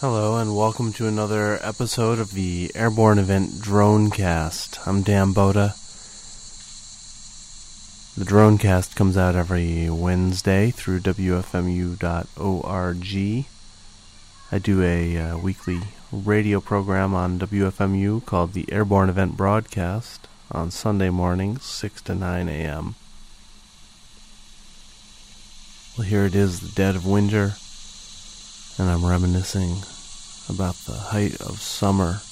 Hello, and welcome to another episode of the Airborne Event Dronecast. I'm Dan Bodah. The Dronecast comes out every Wednesday through WFMU.org. I do a uh, weekly radio program on WFMU called the Airborne Event Broadcast on Sunday mornings, 6 to 9 a.m. Well, here it is, the dead of winter and I'm reminiscing about the height of summer.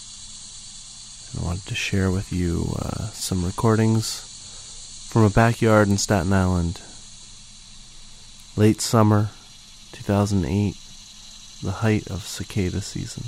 And I wanted to share with you uh, some recordings from a backyard in Staten Island. Late summer, 2008, the height of cicada season.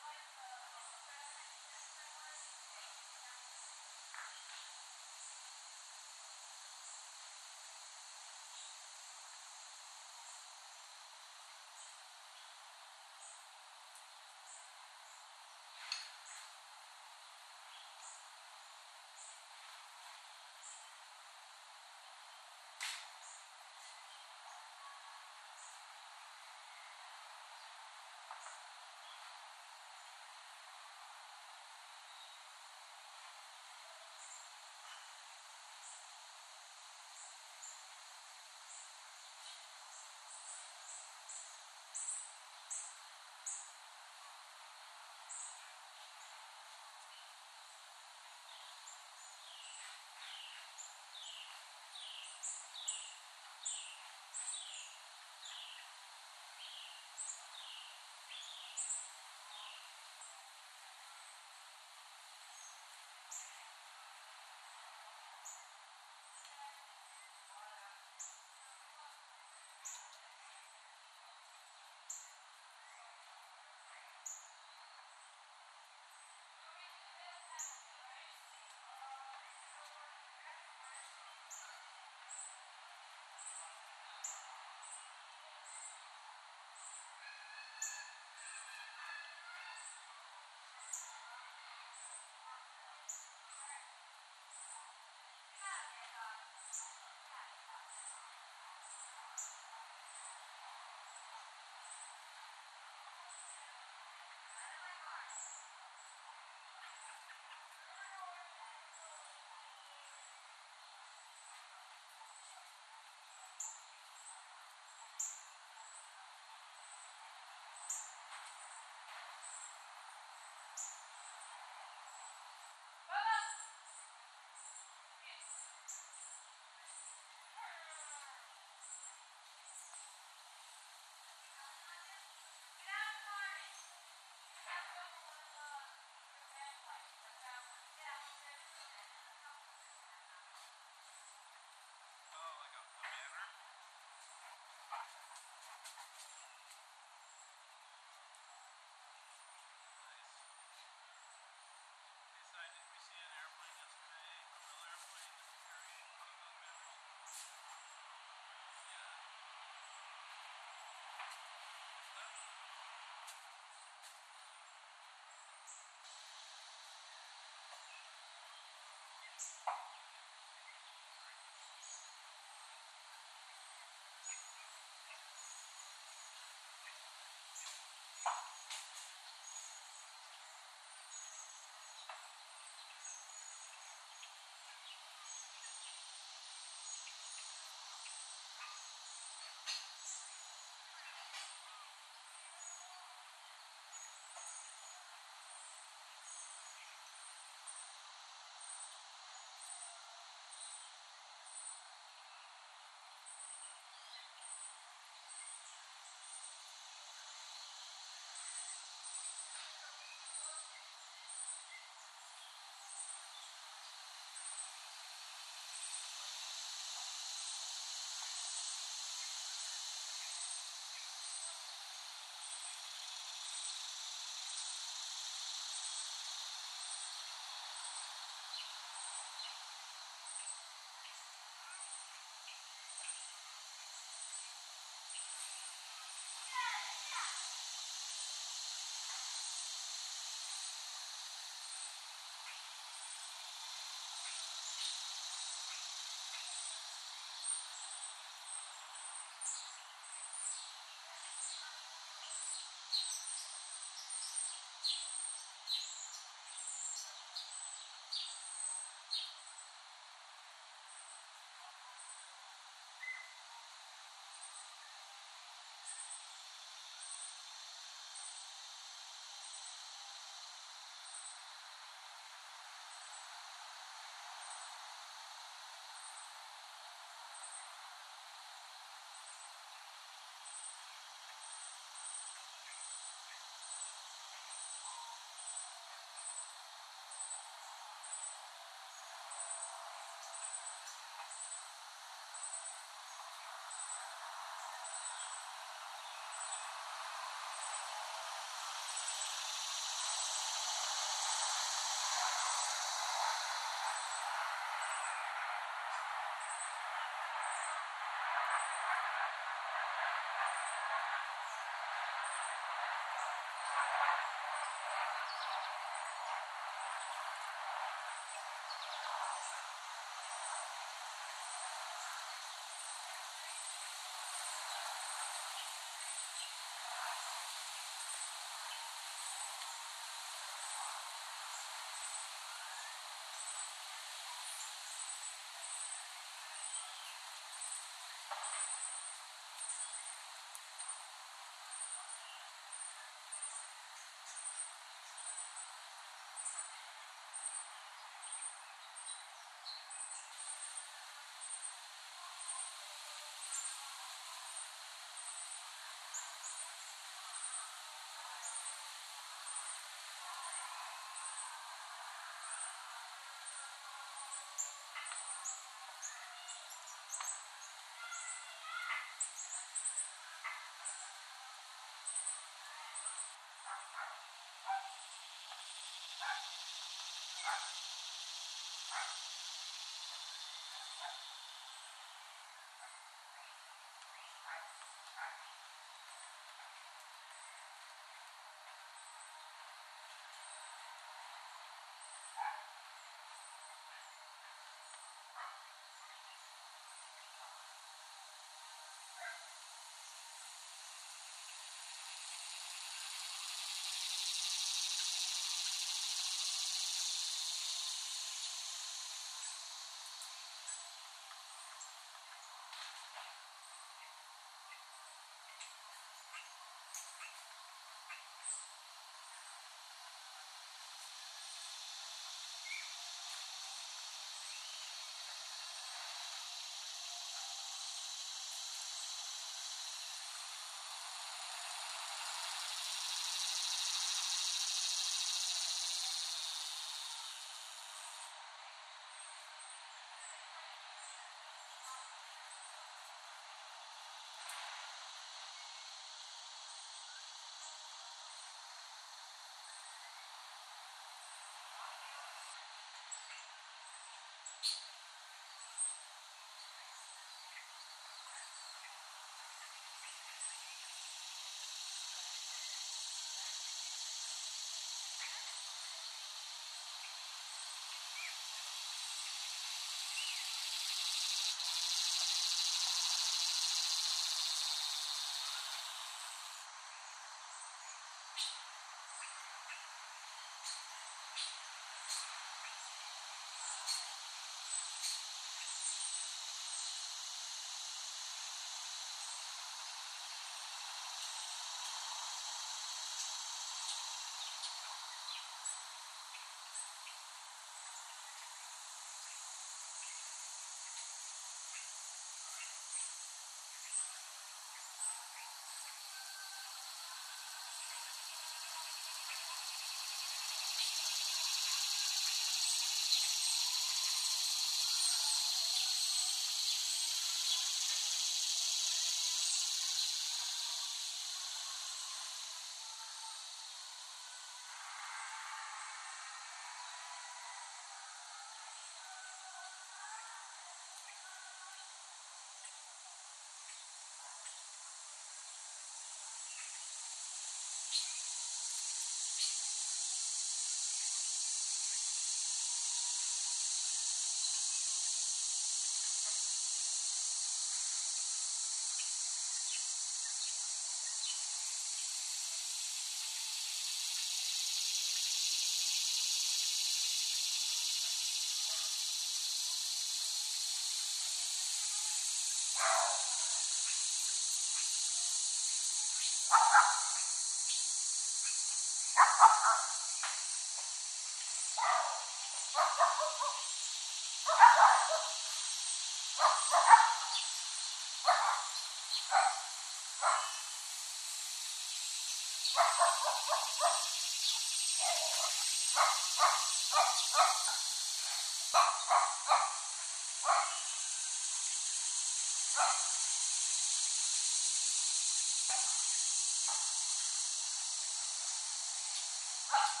Ha!